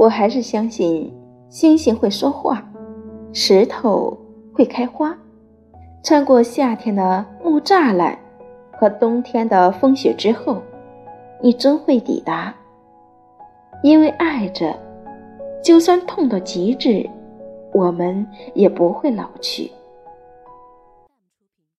我还是相信星星会说话石头会开花。穿过夏天的木栅栏和冬天的风雪之后你终会抵达。因为爱着就算痛到极致我们也不会老去。